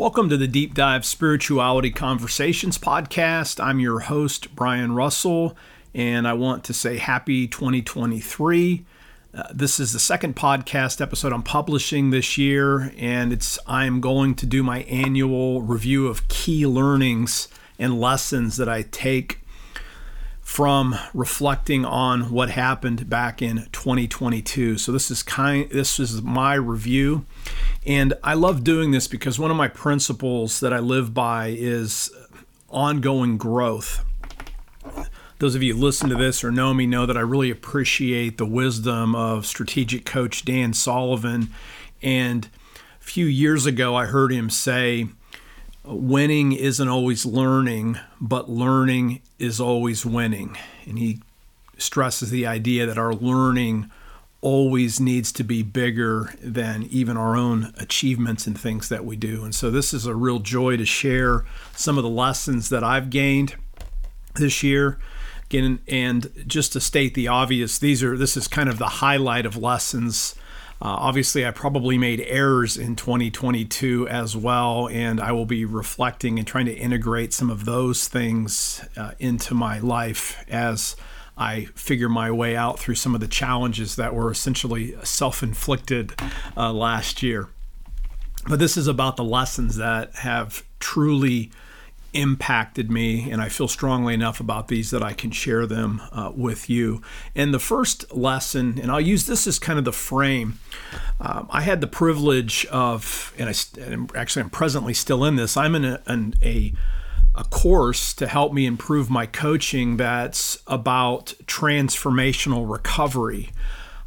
Welcome to the Deep Dive Spirituality Conversations podcast. I'm your host, Brian Russell, and I want to say happy 2023. Uh, this is the second podcast episode I'm publishing this year, and it's I'm going to do my annual review of key learnings and lessons that I take from reflecting on what happened back in 2022. So this is kind this is my review and I love doing this because one of my principles that I live by is ongoing growth. Those of you who listen to this or know me know that I really appreciate the wisdom of strategic coach Dan Sullivan and a few years ago I heard him say winning isn't always learning, but learning is always winning. And he stresses the idea that our learning always needs to be bigger than even our own achievements and things that we do. And so this is a real joy to share some of the lessons that I've gained this year. Again, and just to state the obvious, these are this is kind of the highlight of lessons uh, obviously, I probably made errors in 2022 as well, and I will be reflecting and trying to integrate some of those things uh, into my life as I figure my way out through some of the challenges that were essentially self inflicted uh, last year. But this is about the lessons that have truly impacted me, and I feel strongly enough about these that I can share them uh, with you. And the first lesson, and I'll use this as kind of the frame. Um, I had the privilege of, and I and actually I'm presently still in this. I'm in a, an, a a course to help me improve my coaching that's about transformational recovery.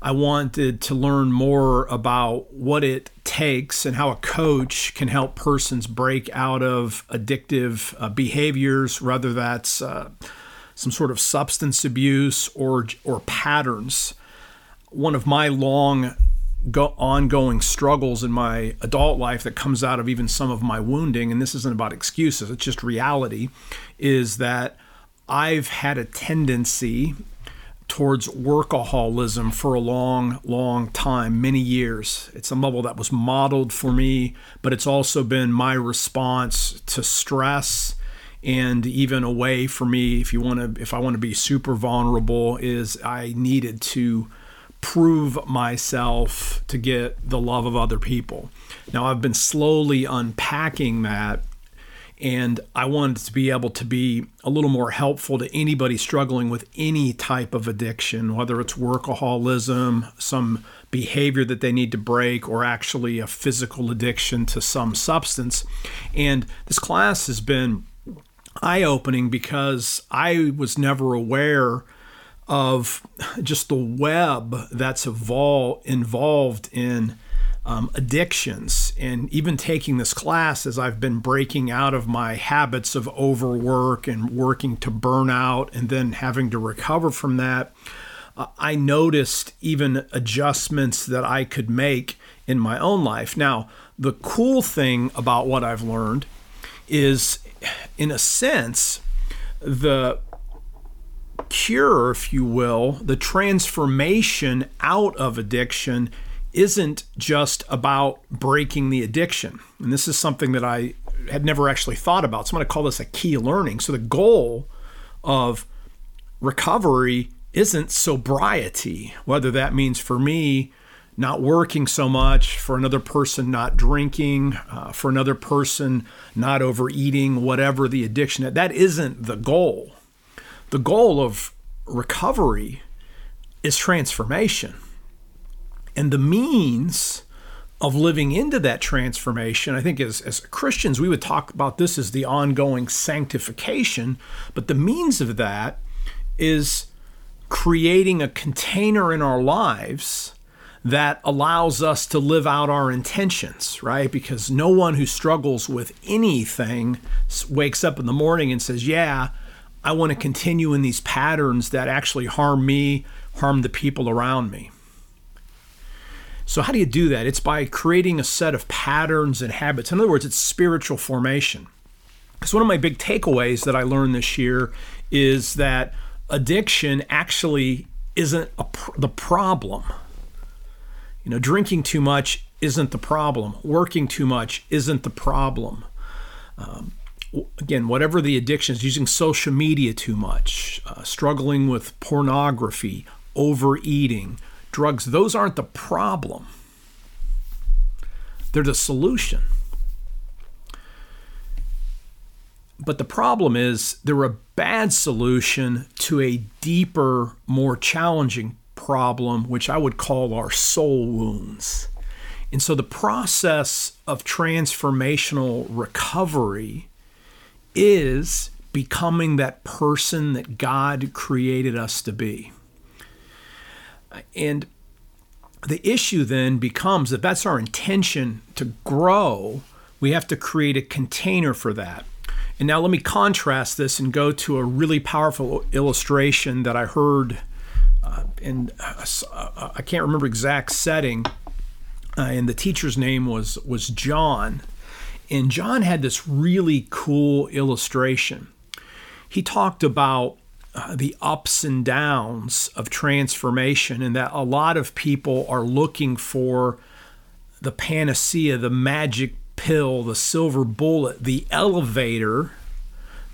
I wanted to learn more about what it takes and how a coach can help persons break out of addictive uh, behaviors, whether that's uh, some sort of substance abuse or or patterns. One of my long go- ongoing struggles in my adult life that comes out of even some of my wounding, and this isn't about excuses; it's just reality, is that I've had a tendency towards workaholism for a long, long time, many years. It's a level that was modeled for me, but it's also been my response to stress and even a way for me if you want to if I want to be super vulnerable is I needed to prove myself to get the love of other people. Now I've been slowly unpacking that and I wanted to be able to be a little more helpful to anybody struggling with any type of addiction, whether it's workaholism, some behavior that they need to break, or actually a physical addiction to some substance. And this class has been eye opening because I was never aware of just the web that's involved in um, addictions. And even taking this class as I've been breaking out of my habits of overwork and working to burn out and then having to recover from that, uh, I noticed even adjustments that I could make in my own life. Now, the cool thing about what I've learned is, in a sense, the cure, if you will, the transformation out of addiction isn't just about breaking the addiction. And this is something that I had never actually thought about. So I'm going to call this a key learning. So the goal of recovery isn't sobriety, whether that means for me not working so much, for another person not drinking, uh, for another person not overeating, whatever the addiction. That isn't the goal. The goal of recovery is transformation. And the means of living into that transformation, I think as, as Christians, we would talk about this as the ongoing sanctification, but the means of that is creating a container in our lives that allows us to live out our intentions, right? Because no one who struggles with anything wakes up in the morning and says, Yeah, I want to continue in these patterns that actually harm me, harm the people around me. So, how do you do that? It's by creating a set of patterns and habits. In other words, it's spiritual formation. So, one of my big takeaways that I learned this year is that addiction actually isn't a, the problem. You know, drinking too much isn't the problem. Working too much isn't the problem. Um, again, whatever the addictions, using social media too much, uh, struggling with pornography, overeating, drugs, those aren't the problem. They're the solution. But the problem is they're a bad solution to a deeper, more challenging problem, which I would call our soul wounds. And so the process of transformational recovery is becoming that person that God created us to be. And the issue then becomes that that's our intention to grow, we have to create a container for that. And now let me contrast this and go to a really powerful illustration that I heard, uh, and uh, I can't remember exact setting, uh, and the teacher's name was was John, and John had this really cool illustration. He talked about uh, the ups and downs of transformation, and that a lot of people are looking for the panacea, the magic pill, the silver bullet, the elevator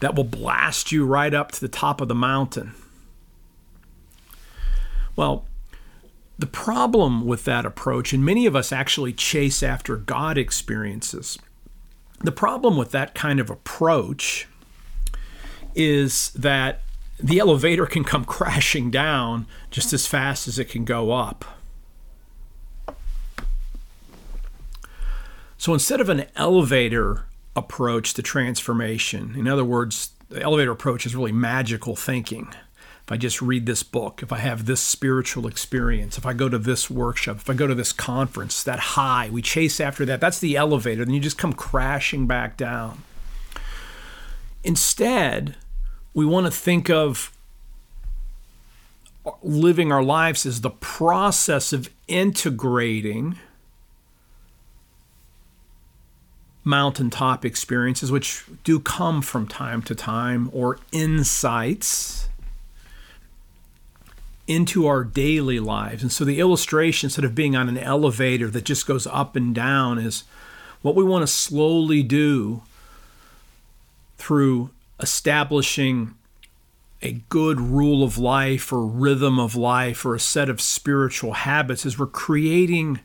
that will blast you right up to the top of the mountain. Well, the problem with that approach, and many of us actually chase after God experiences, the problem with that kind of approach is that the elevator can come crashing down just as fast as it can go up. So instead of an elevator approach to transformation, in other words, the elevator approach is really magical thinking. If I just read this book, if I have this spiritual experience, if I go to this workshop, if I go to this conference, that high, we chase after that. That's the elevator. Then you just come crashing back down. Instead, we want to think of living our lives as the process of integrating mountaintop experiences, which do come from time to time, or insights into our daily lives. And so the illustration, instead of being on an elevator that just goes up and down, is what we want to slowly do through establishing a good rule of life or rhythm of life or a set of spiritual habits is we're creating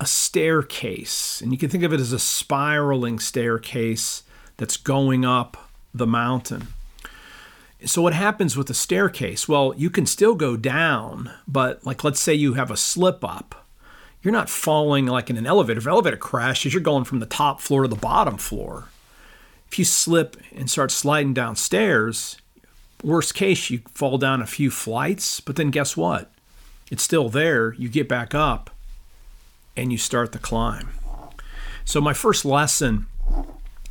a staircase, and you can think of it as a spiraling staircase that's going up the mountain. So, what happens with a staircase? Well, you can still go down, but like let's say you have a slip up, you're not falling like in an elevator. If an elevator crashes, you're going from the top floor to the bottom floor. If you slip and start sliding downstairs, worst case, you fall down a few flights, but then guess what? It's still there. You get back up and you start the climb. So, my first lesson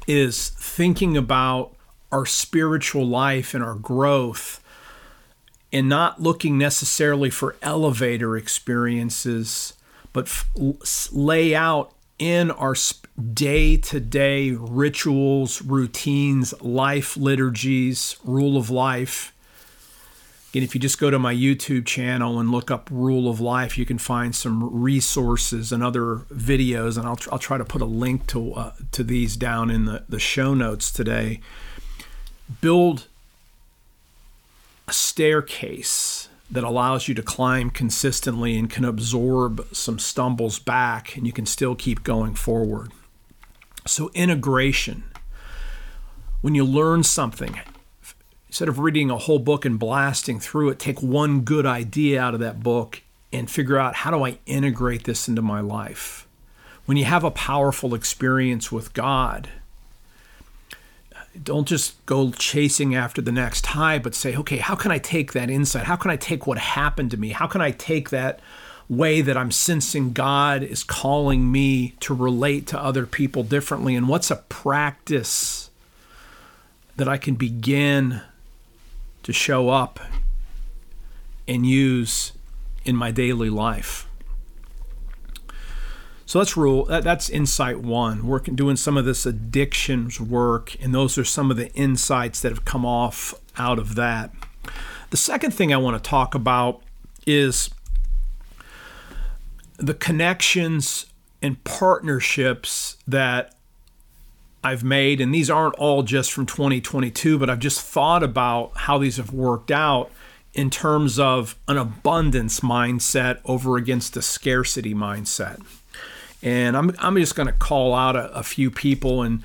is thinking about our spiritual life and our growth and not looking necessarily for elevator experiences, but f- lay out in our day to day rituals, routines, life liturgies, rule of life Again, if you just go to my YouTube channel and look up Rule of Life, you can find some resources and other videos, and I'll, I'll try to put a link to, uh, to these down in the, the show notes today. Build a staircase that allows you to climb consistently and can absorb some stumbles back, and you can still keep going forward. So, integration. When you learn something, instead of reading a whole book and blasting through it, take one good idea out of that book and figure out how do I integrate this into my life. When you have a powerful experience with God, don't just go chasing after the next high, but say, okay, how can I take that insight? How can I take what happened to me? How can I take that way that I'm sensing God is calling me to relate to other people differently? And what's a practice that I can begin to show up and use in my daily life. So that's rule. That, that's insight one. Working, doing some of this addictions work, and those are some of the insights that have come off out of that. The second thing I want to talk about is the connections and partnerships that I've made, and these aren't all just from 2022, but I've just thought about how these have worked out in terms of an abundance mindset over against a scarcity mindset. And I'm, I'm just going to call out a, a, few people. And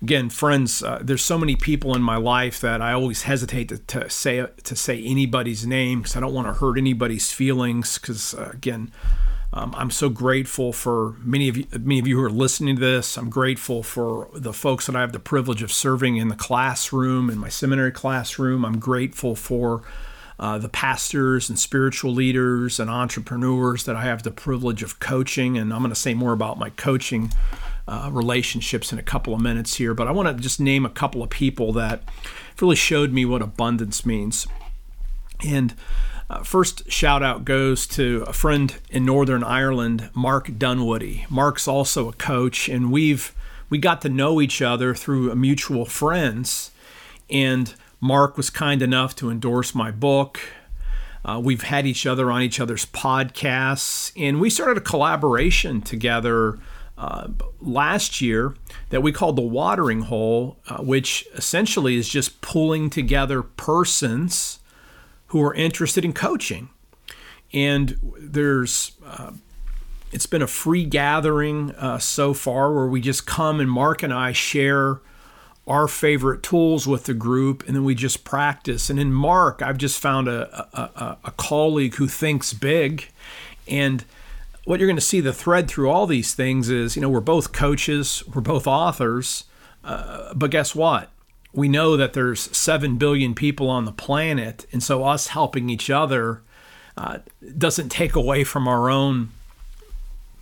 again, friends, uh, there's so many people in my life that I always hesitate to, to say to say anybody's name because I don't want to hurt anybody's feelings. Because uh, again, um, I'm so grateful for many of you, many of you who are listening to this. I'm grateful for the folks that I have the privilege of serving in the classroom, in my seminary classroom. I'm grateful for uh, the pastors and spiritual leaders and entrepreneurs that I have the privilege of coaching. And I'm going to say more about my coaching uh, relationships in a couple of minutes here. But I want to just name a couple of people that really showed me what abundance means. And uh, first shout out goes to a friend in Northern Ireland, Mark Dunwoody. Mark's also a coach, and we've we got to know each other through a mutual friends. And Mark was kind enough to endorse my book. Uh, we've had each other on each other's podcasts, and we started a collaboration together uh, last year that we called the Watering Hole, uh, which essentially is just pulling together persons who are interested in coaching. And there's uh, it's been a free gathering uh, so far where we just come and Mark and I share our favorite tools with the group, and then we just practice. And in Mark, I've just found a, a, a colleague who thinks big. And what you're going to see the thread through all these things is, you know, we're both coaches, we're both authors, uh, but guess what? We know that there's seven billion people on the planet, and so us helping each other uh, doesn't take away from our own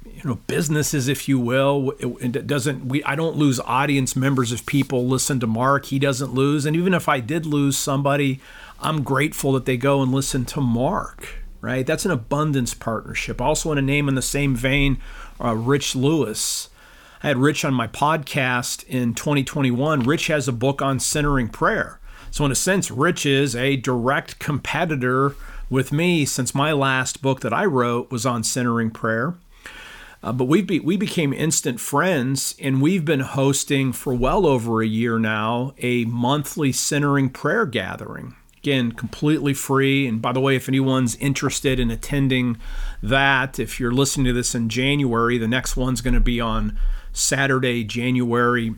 you know businesses if you will. It, it, doesn't we i don't lose audience members if people listen to mark. He doesn't lose. And even if i did lose somebody i'm grateful that they go and listen to mark right? That's an abundance partnership. Also want to name in the same vein uh, rich lewis i had rich on my podcast in 2021 rich has a book on centering prayer so in a sense rich is a direct competitor with me since my last book that i wrote was on centering prayer uh, but we be, we became instant friends, and we've been hosting for well over a year now a monthly centering prayer gathering. Again, completely free. And by the way, if anyone's interested in attending that, if you're listening to this in January, the next one's going to be on Saturday, January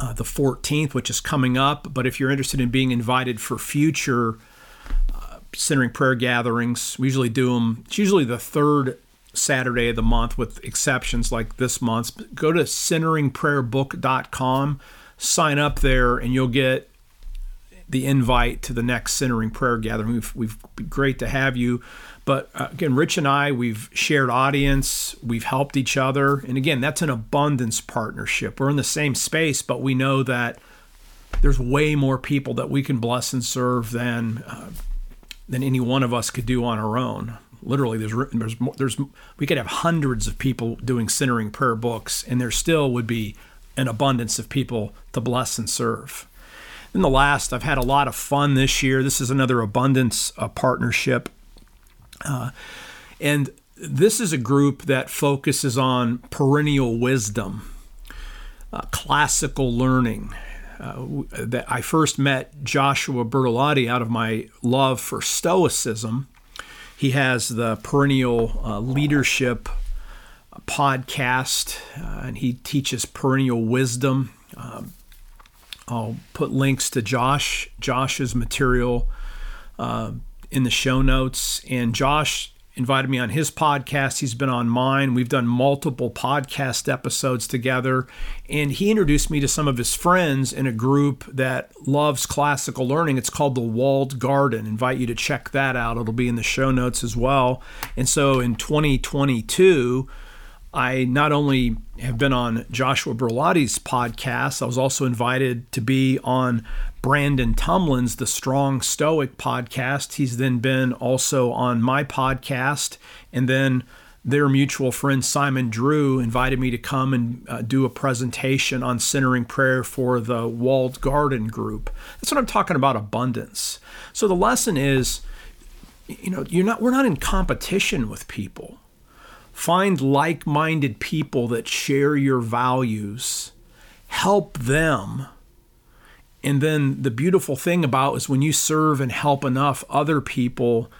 uh, the 14th, which is coming up. But if you're interested in being invited for future uh, centering prayer gatherings, we usually do them. It's usually the third Saturday of the month, with exceptions like this month. Go to centeringprayerbook.com, sign up there, and you'll get the invite to the next centering prayer gathering. We've, we've great to have you. But uh, again, Rich and I, we've shared audience, we've helped each other, and again, that's an abundance partnership. We're in the same space, but we know that there's way more people that we can bless and serve than uh, than any one of us could do on our own. Literally there's there's there's we could have hundreds of people doing centering prayer books and there still would be an abundance of people to bless and serve. And the last i've had a lot of fun this year. This is another abundance uh, partnership uh, and this is a group that focuses on perennial wisdom uh, classical learning uh, that I first met Joshua Bertolotti out of my love for Stoicism, he has the Perennial uh, Leadership podcast, uh, and he teaches perennial wisdom. Um, I'll put links to Josh Josh's material uh, in the show notes. And Josh invited me on his podcast. He's been on mine. We've done multiple podcast episodes together. And he introduced me to some of his friends in a group that loves classical learning. It's called the Walled Garden. Invite you to check that out. It'll be in the show notes as well. And so in 2022, I not only have been on Joshua Bertolotti's podcast, I was also invited to be on Brandon Tumblin's The Strong Stoic podcast. He's then been also on my podcast. And then their mutual friend Simon Drew invited me to come and uh, do a presentation on centering prayer for the Walled Garden group. That's what I'm talking about abundance. So the lesson is you know, you're not we're not in competition with people Find like minded people that share your values, help them. And then the beautiful thing about is when you serve and help enough other people,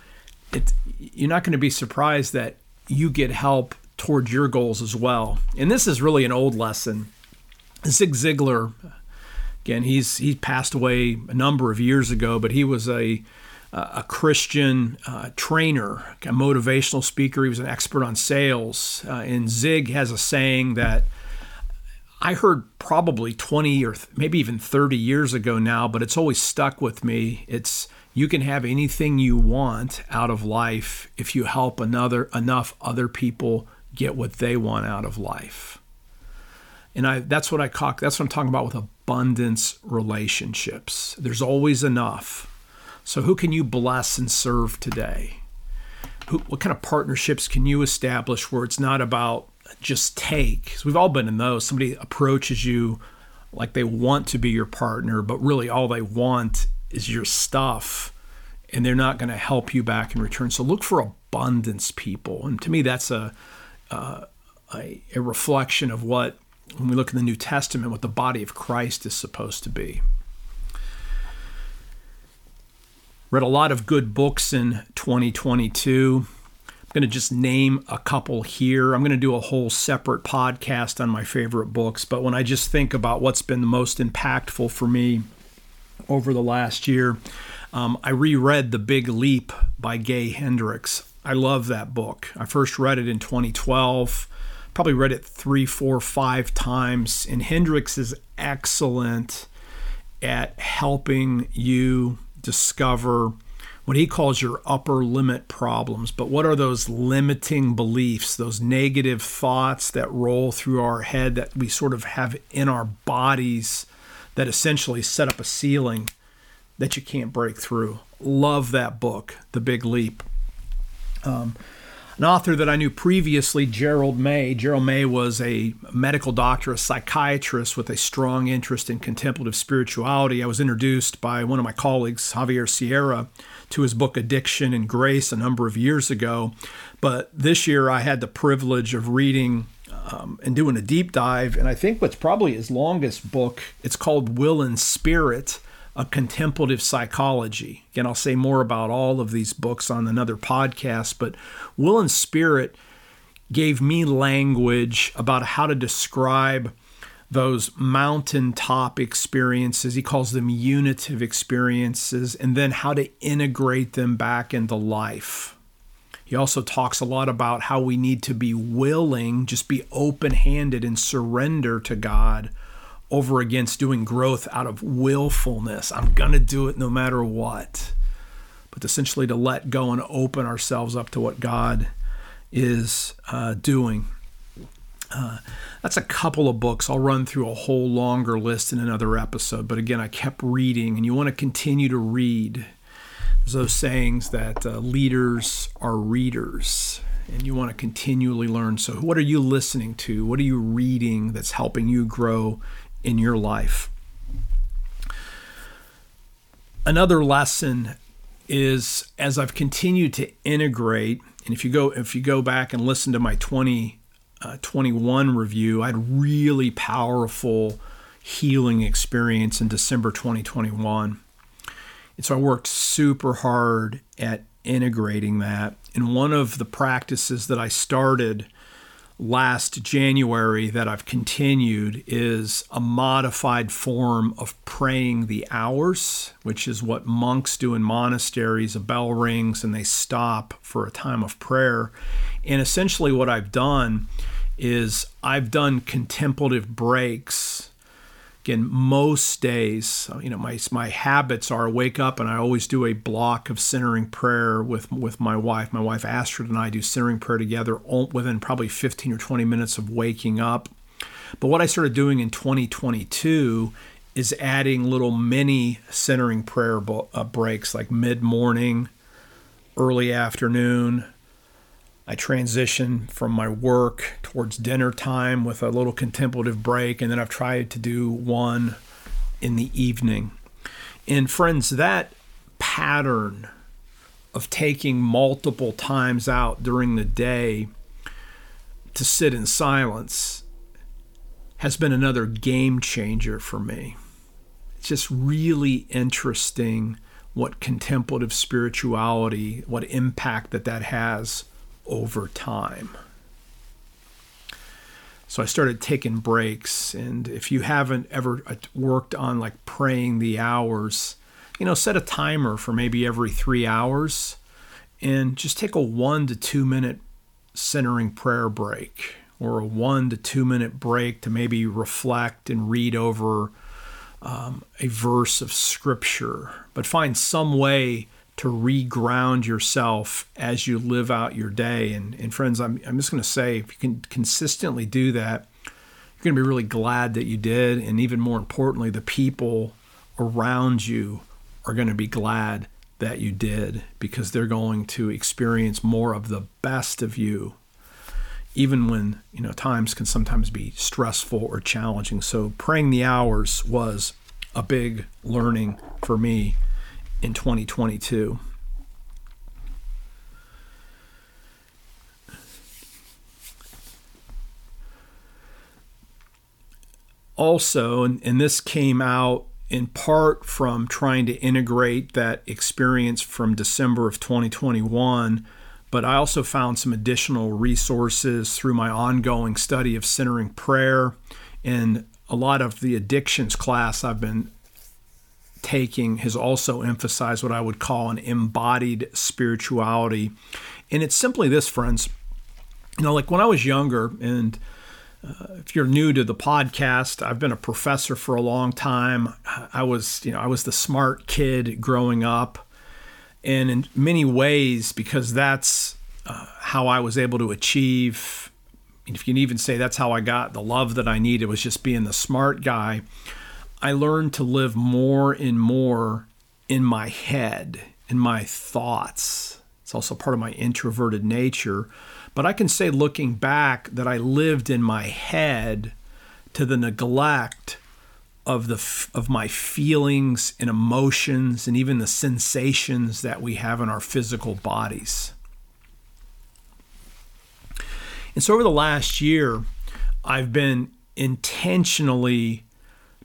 it, you're not going to be surprised that you get help towards your goals as well. And this is really an old lesson. Zig Ziglar, again, he's he passed away a number of years ago, but he was a a Christian uh, trainer, a motivational speaker. He was an expert on sales. Uh, and Zig has a saying that I heard probably 20 or th- maybe even 30 years ago now, but it's always stuck with me. It's you can have anything you want out of life if you help another enough other people get what they want out of life. And I that's what I talk that's what I'm talking about with abundance relationships. There's always enough so, who can you bless and serve today? Who, what kind of partnerships can you establish where it's not about just take? Because we've all been in those. Somebody approaches you like they want to be your partner, but really all they want is your stuff, and they're not going to help you back in return. So, look for abundance people. And to me, that's a, uh, a, a reflection of what, when we look in the New Testament, what the body of Christ is supposed to be. Read a lot of good books in 2022. Going to just name a couple here. I'm going to do a whole separate podcast on my favorite books, but when I just think about what's been the most impactful for me over the last year, um, I reread The Big Leap by Gay Hendricks. I love that book. I first read it in 2012, probably read it three, four, five times, and Hendricks is excellent at helping you discover what he calls your upper limit problems. But what are those limiting beliefs, those negative thoughts that roll through our head that we sort of have in our bodies that essentially set up a ceiling that you can't break through? Love that book, The Big Leap. Um, an author that I knew previously, Gerald May. Gerald May was a medical doctor, a psychiatrist with a strong interest in contemplative spirituality. I was introduced by one of my colleagues, Javier Sierra, to his book Addiction and Grace a number of years ago. But this year I had the privilege of reading um, and doing a deep dive, and I think what's probably his longest book, it's called Will and Spirit a contemplative psychology. Again, I'll say more about all of these books on another podcast, but Will and Spirit gave me language about how to describe those mountaintop experiences. He calls them unitive experiences, and then how to integrate them back into life. He also talks a lot about how we need to be willing, just be open handed and surrender to God over against doing growth out of willfulness. I'm going to do it no matter what. But essentially to let go and open ourselves up to what God is uh, doing. Uh, that's a couple of books. I'll run through a whole longer list in another episode. But again, I kept reading, and you want to continue to read. There's those sayings that uh, leaders are readers, and you want to continually learn. So, what are you listening to? What are you reading that's helping you grow in your life. Another lesson is as I've continued to integrate, and if you go if you go back and listen to my 2021 uh, review, I had really powerful healing experience in December 2021. And so I worked super hard at integrating that. And one of the practices that I started last January that I've continued is a modified form of praying the hours, which is what monks do in monasteries. A bell rings and they stop for a time of prayer. And essentially, what I've done is I've done contemplative breaks again most days you know my my habits are wake up and I always do a block of centering prayer with with my wife. My wife Astrid and I do centering prayer together within probably 15 or 20 minutes of waking up. But what I started doing in 2022 is adding little mini centering prayer uh, breaks like mid morning early afternoon I transition from my work towards dinner time with a little contemplative break, and then I've tried to do one in the evening. And friends, that pattern of taking multiple times out during the day to sit in silence has been another game changer for me. It's just really interesting what contemplative spirituality, what impact that that has over time. So I started taking breaks. And if you haven't ever uh, worked on like praying the hours, you know, set a timer for maybe every three hours and just take a one to two minute centering prayer break or a one to two minute break to maybe reflect and read over um, a verse of scripture, but find some way to reground yourself as you live out your day. And, and friends, I'm, I'm just going to say, if you can consistently do that, you're going to be really glad that you did. And even more importantly, the people around you are going to be glad that you did because they're going to experience more of the best of you even when you know times can sometimes be stressful or challenging so praying the hours was a big learning for me in 2022. Also, and, and this came out in part from trying to integrate that experience from December of 2021, but I also found some additional resources through my ongoing study of centering prayer and a lot of the addictions class I've been taking has also emphasized what I would call an embodied spirituality. And it's simply this, friends. You know, like when I was younger, and uh, if you're new to the podcast, I've been a professor for a long time. I was, you know, I was the smart kid growing up. And in many ways, because that's uh, how I was able to achieve, if you can even say that's how I got the love that I needed, was just being the smart guy. I learned to live more and more in my head, in my thoughts. It's also part of my introverted nature. But I can say, looking back, that I lived in my head to the neglect of the of my feelings and emotions and even the sensations that we have in our physical bodies. And so over the last year, I've been intentionally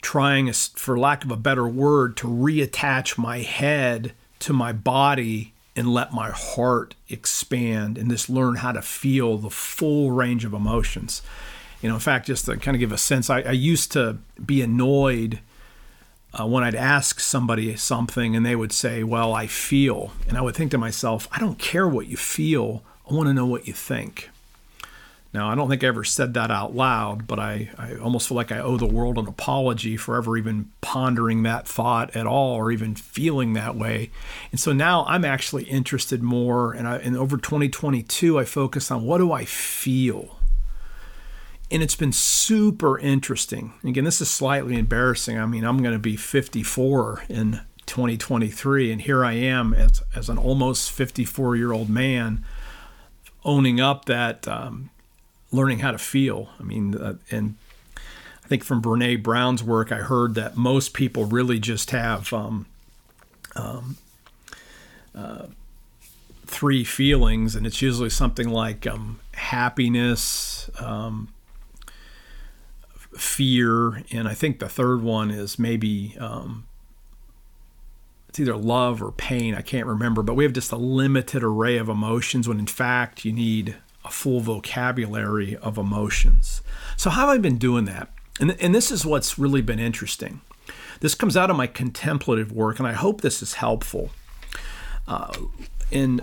trying, for lack of a better word, to reattach my head to my body and let my heart expand and just learn how to feel the full range of emotions. You know, in fact, just to kind of give a sense, I, I used to be annoyed uh, when I'd ask somebody something and they would say, Well, I feel. And I would think to myself, I don't care what you feel, I want to know what you think. Now, I don't think I ever said that out loud, but I, I almost feel like I owe the world an apology for ever even pondering that thought at all or even feeling that way. And so now I'm actually interested more. And, I, and over 2022, I focus on what do I feel? And it's been super interesting. Again, this is slightly embarrassing. I mean, I'm going to be 54 in 2023, and here I am as, as an almost 54 year old man owning up that um, learning how to feel. I mean, uh, and I think from Brene Brown's work, I heard that most people really just have um, um, uh, three feelings, and it's usually something like um, happiness, um, fear, and I think the third one is maybe um, it's either love or pain. I can't remember, but we have just a limited array of emotions when in fact you need a full vocabulary of emotions. So, how have I been doing that? And, and this is what's really been interesting. This comes out of my contemplative work, and I hope this is helpful. Uh, in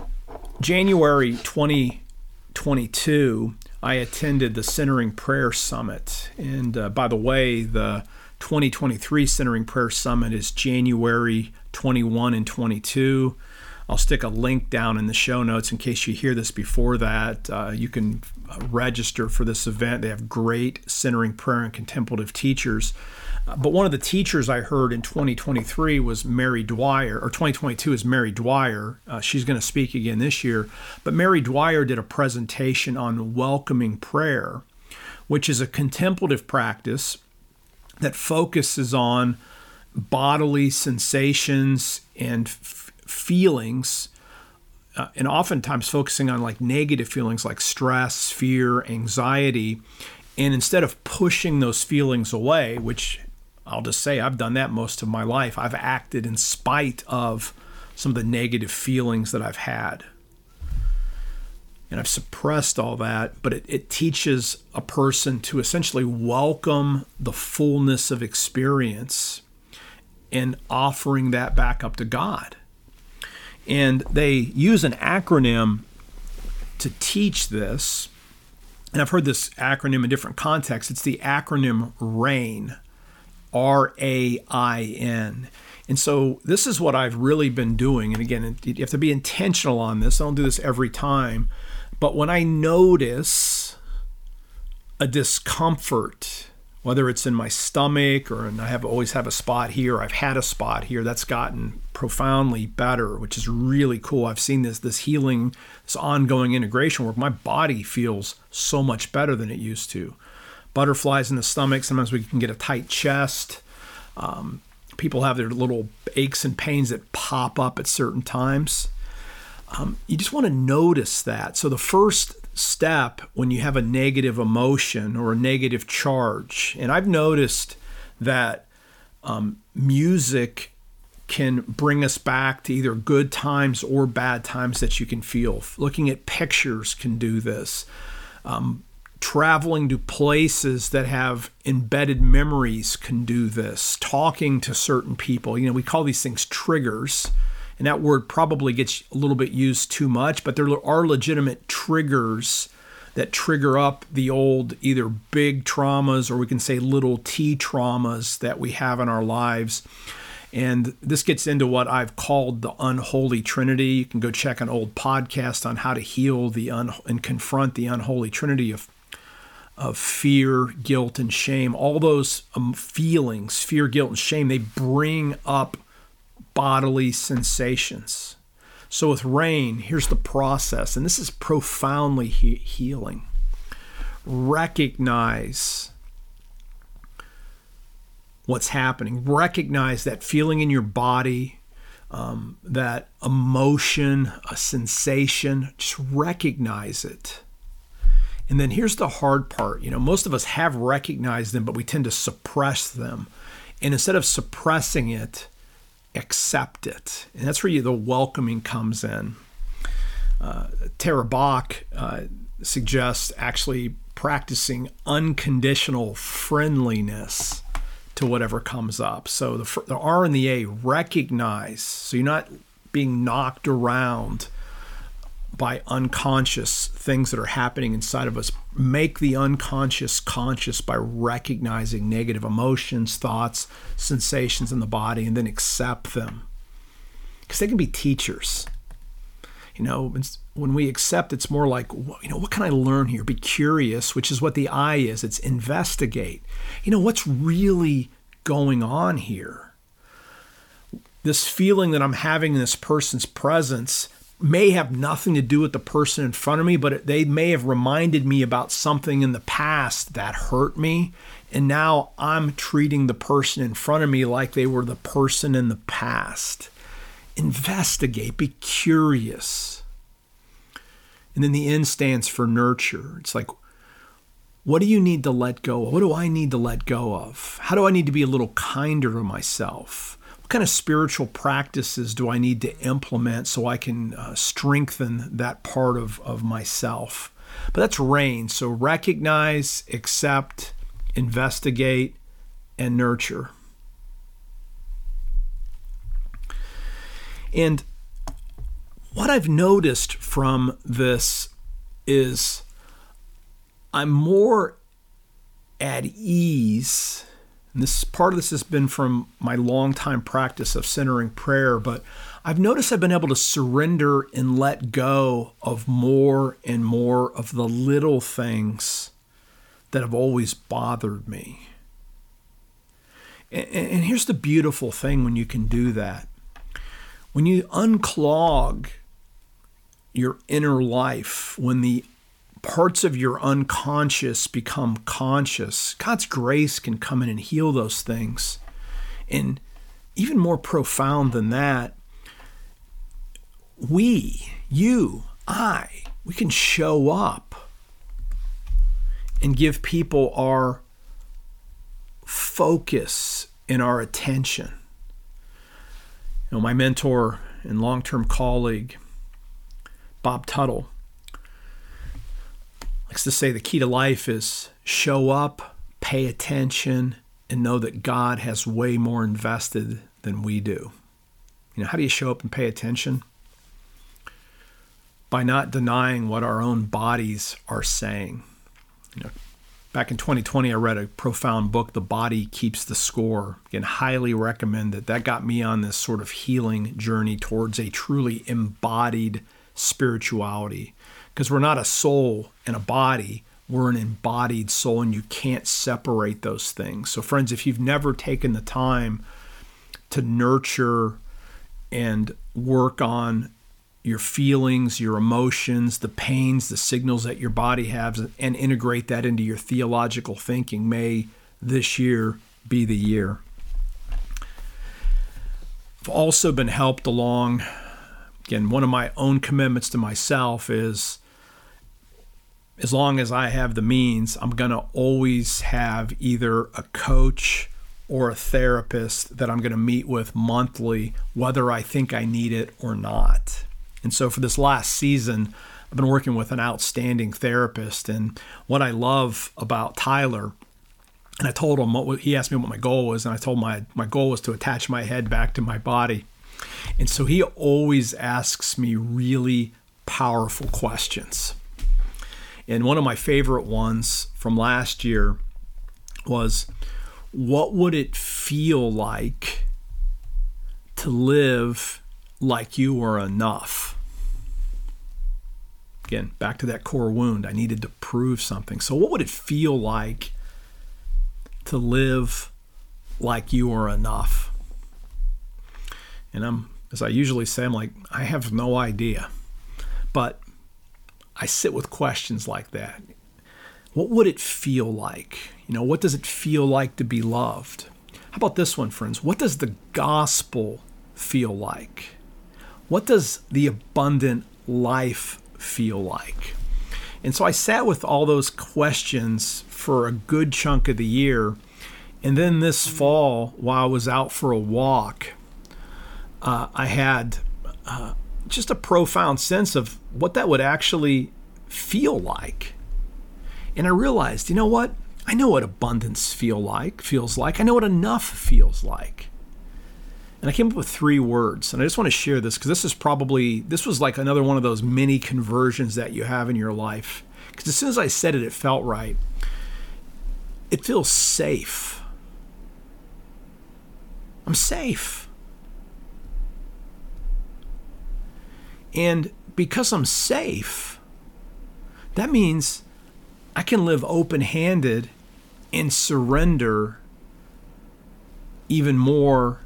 January 2022, I attended the Centering Prayer Summit. And uh, by the way, the 2023 Centering Prayer Summit is January 21 and 22. I'll stick a link down in the show notes in case you hear this before that. Uh, you can register for this event. They have great centering prayer and contemplative teachers. Uh, but one of the teachers I heard in 2023 was Mary Dwyer, or 2022 is Mary Dwyer. Uh, she's going to speak again this year. But Mary Dwyer did a presentation on welcoming prayer, which is a contemplative practice that focuses on bodily sensations and feelings uh, and oftentimes focusing on like negative feelings like stress, fear, anxiety. And instead of pushing those feelings away, which I'll just say I've done that most of my life, I've acted in spite of some of the negative feelings that I've had. And I've suppressed all that, but it, it teaches a person to essentially welcome the fullness of experience and offering that back up to God. And they use an acronym to teach this. And I've heard this acronym in different contexts. It's the acronym RAIN, R A I N. And so this is what I've really been doing. And again, you have to be intentional on this. I don't do this every time. But when I notice a discomfort, whether it's in my stomach or and I have always have a spot here, I've had a spot here that's gotten profoundly better, which is really cool. I've seen this this healing, this ongoing integration work. My body feels so much better than it used to. Butterflies in the stomach. Sometimes we can get a tight chest. Um, people have their little aches and pains that pop up at certain times. Um, you just want to notice that. So the first step when you have a negative emotion or a negative charge. And I've noticed that um, music can bring us back to either good times or bad times that you can feel. Looking at pictures can do this. Um, traveling to places that have embedded memories can do this. Talking to certain people, you know, we call these things triggers and that word probably gets a little bit used too much, but there are legitimate triggers that trigger up the old either big traumas or we can say little t traumas that we have in our lives. And this gets into what I've called the unholy trinity. You can go check an old podcast on how to heal the un- and confront the unholy trinity of of fear, guilt, and shame. All those um, feelings, fear, guilt, and shame, they bring up bodily sensations. So, with rain, here's the process, and this is profoundly he- healing. Recognize what's happening, recognize that feeling in your body, um, that emotion, a sensation, just recognize it. And then here's the hard part. You know, most of us have recognized them, but we tend to suppress them. And instead of suppressing it, accept it. And that's where you, the welcoming comes in. Uh, Tara Brach uh, suggests actually practicing unconditional friendliness to whatever comes up. So the, the R and the A recognize, so you're not being knocked around by unconscious things that are happening inside of us. Make the unconscious conscious by recognizing negative emotions, thoughts, sensations in the body, and then accept them. Because they can be teachers. You know, when we accept, it's more like, you know, what can I learn here? Be curious, which is what the I is. It's investigate. You know, what's really going on here? This feeling that I'm having in this person's presence may have nothing to do with the person in front of me, but they may have reminded me about something in the past that hurt me. And now I'm treating the person in front of me like they were the person in the past. Investigate, be curious. And then the N stands for nurture. It's like, what do you need to let go of? What do I need to let go of? How do I need to be a little kinder to myself? What kind of spiritual practices do I need to implement so I can uh, strengthen that part of, of myself? But that's rain. So recognize, accept, investigate, and nurture. And what I've noticed from this is I'm more at ease and this part of this has been from my long time practice of centering prayer, but I've noticed I've been able to surrender and let go of more and more of the little things that have always bothered me. And, and here's the beautiful thing when you can do that. When you unclog your inner life, when the parts of your unconscious become conscious, God's grace can come in and heal those things. And even more profound than that, we, you, I, we can show up and give people our focus and our attention. You know, my mentor and long-term colleague, Bob Tuttle, likes to say the key to life is show up, pay attention, and know that God has way more invested than we do. You know, how do you show up and pay attention? By not denying what our own bodies are saying. You know, back in 2020, I read a profound book, The Body Keeps the Score. Again, highly recommend it. That got me on this sort of healing journey towards a truly embodied spirituality. Because we're not a soul and a body, we're an embodied soul, and you can't separate those things. So, friends, if you've never taken the time to nurture and work on your feelings, your emotions, the pains, the signals that your body has, and integrate that into your theological thinking, may this year be the year. I've also been helped along. Again, one of my own commitments to myself is as long as I have the means, I'm going to always have either a coach or a therapist that I'm going to meet with monthly, whether I think I need it or not. And so for this last season, I've been working with an outstanding therapist. And what I love about Tyler, and I told him what he asked me what my goal was, and I told him my my goal was to attach my head back to my body. And so he always asks me really powerful questions. And one of my favorite ones from last year was what would it feel like to live like you were enough? Again, back to that core wound. I needed to prove something. So, what would it feel like to live like you are enough? And I'm, as I usually say, I'm like, I have no idea. But I sit with questions like that. What would it feel like? You know, what does it feel like to be loved? How about this one, friends? What does the gospel feel like? What does the abundant life feel like? And so I sat with all those questions for a good chunk of the year. And then this fall, while I was out for a walk, uh, I had uh, just a profound sense of what that would actually feel like. And I realized, you know what? I know what abundance feel like, feels like. I know what enough feels like. And I came up with three words, and I just want to share this because this is probably this was like another one of those mini conversions that you have in your life. Because as soon as I said it, it felt right. It feels safe. I'm safe. And because I'm safe, that means I can live open handed and surrender even more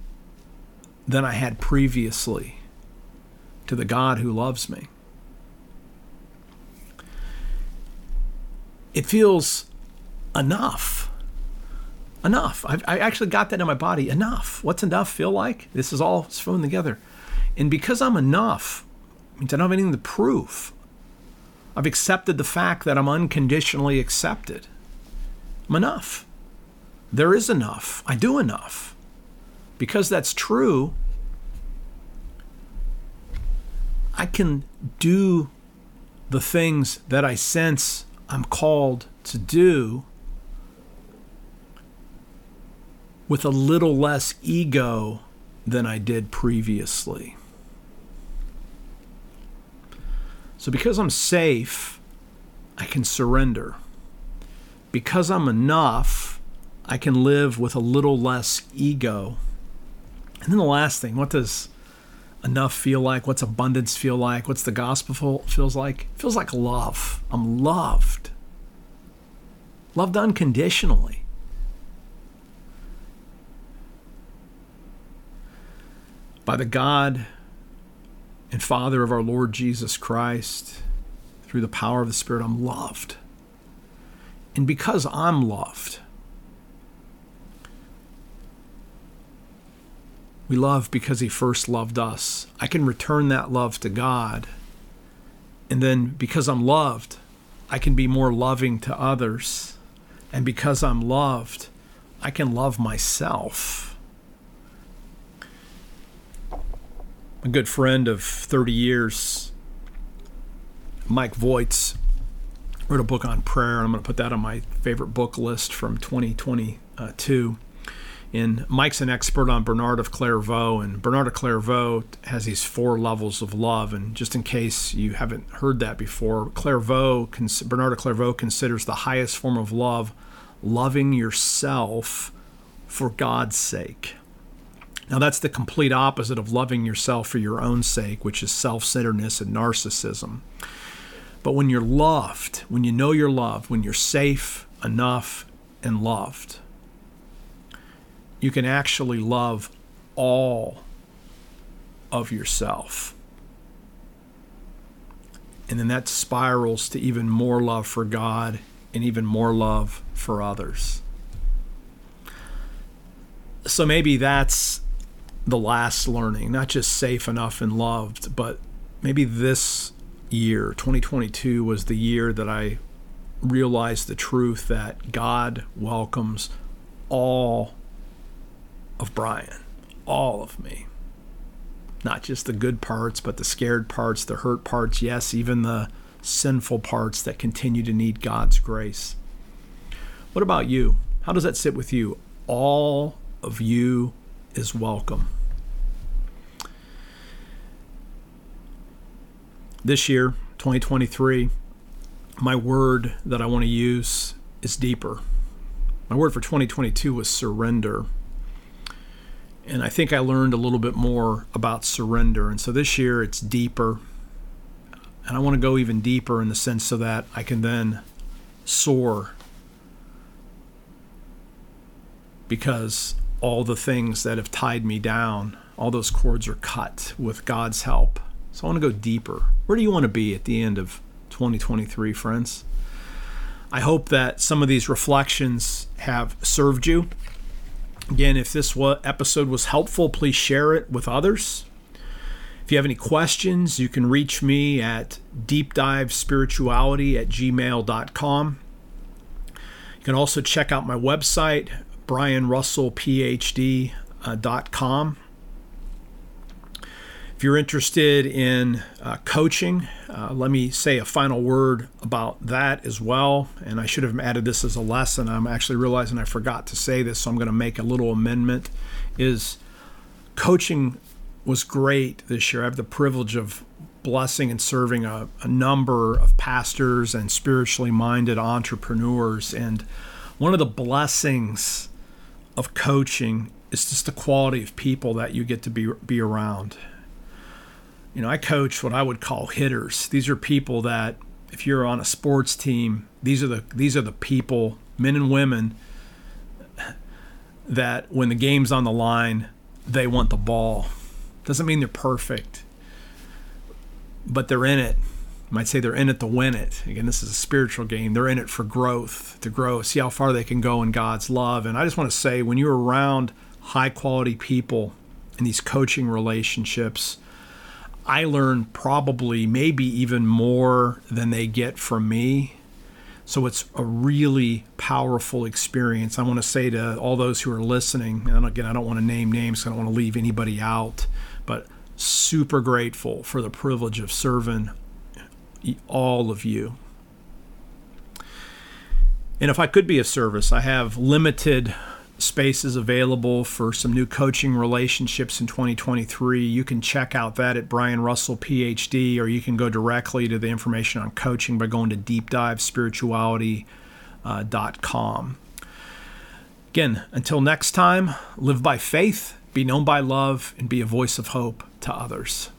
than I had previously to the God who loves me. It feels enough. Enough. I've, I actually got that in my body. Enough. What's enough feel like? This is all thrown together. And because I'm enough, means I don't have anything to prove. I've accepted the fact that I'm unconditionally accepted. I'm enough. There is enough. I do enough. Because that's true, I can do the things that I sense I'm called to do with a little less ego than I did previously. So, because I'm safe, I can surrender. Because I'm enough, I can live with a little less ego. And then the last thing, what does enough feel like? What's abundance feel like? What's the gospel feels like? It feels like love. I'm loved. Loved unconditionally. By the God and Father of our Lord Jesus Christ, through the power of the Spirit, I'm loved. And because I'm loved, We love because He first loved us. I can return that love to God. And then because I'm loved, I can be more loving to others. And because I'm loved, I can love myself. A good friend of 30 years, Mike Voits, wrote a book on prayer. I'm going to put that on my favorite book list from 2022. And Mike's an expert on Bernard of Clairvaux, and Bernard of Clairvaux has these four levels of love. And just in case you haven't heard that before, Clairvaux, Bernard of Clairvaux considers the highest form of love loving yourself for God's sake. Now, that's the complete opposite of loving yourself for your own sake, which is self centeredness and narcissism. But when you're loved, when you know you're loved, when you're safe, enough, and loved, you can actually love all of yourself. And then that spirals to even more love for God and even more love for others. So maybe that's the last learning, not just safe enough and loved, but maybe this year, 2022, was the year that I realized the truth that God welcomes all of Brian, all of me. Not just the good parts, but the scared parts, the hurt parts, yes, even the sinful parts that continue to need God's grace. What about you? How does that sit with you? All of you is welcome. This year, 2023, my word that I want to use is deeper. My word for 2022 was surrender. And I think I learned a little bit more about surrender. And so this year it's deeper. And I want to go even deeper in the sense so that I can then soar. Because all the things that have tied me down, all those cords are cut with God's help. So I want to go deeper. Where do you want to be at the end of 2023, friends? I hope that some of these reflections have served you. Again, if this episode was helpful, please share it with others. If you have any questions, you can reach me at deepdivespirituality at gmail.com. You can also check out my website, brianrussellphd.com. Uh, If you're interested in uh, coaching, uh, let me say a final word about that as well. And I should have added this as a lesson. I'm actually realizing I forgot to say this, so I'm going to make a little amendment. Is coaching was great this year. I have the privilege of blessing and serving a, a number of pastors and spiritually minded entrepreneurs. And one of the blessings of coaching is just the quality of people that you get to be be around you know, I coach what I would call hitters. These are people that if you're on a sports team, these are the these are the people, men and women that when the game's on the line, they want the ball. Doesn't mean they're perfect, but they're in it. You might say they're in it to win it. Again, this is a spiritual game. They're in it for growth, to grow, see how far they can go in God's love. And I just want to say when you're around high quality people in these coaching relationships, I learn probably maybe even more than they get from me. So it's a really powerful experience. I want to say to all those who are listening, and again, I don't want to name names, I don't want to leave anybody out, but super grateful for the privilege of serving all of you. And if I could be of service, I have limited spaces available for some new coaching relationships in 2023. You can check out that at Brian Russell PhD, or you can go directly to the information on coaching by going to deepdivespirituality.com. Uh, Again, until next time, live by faith, be known by love, and be a voice of hope to others.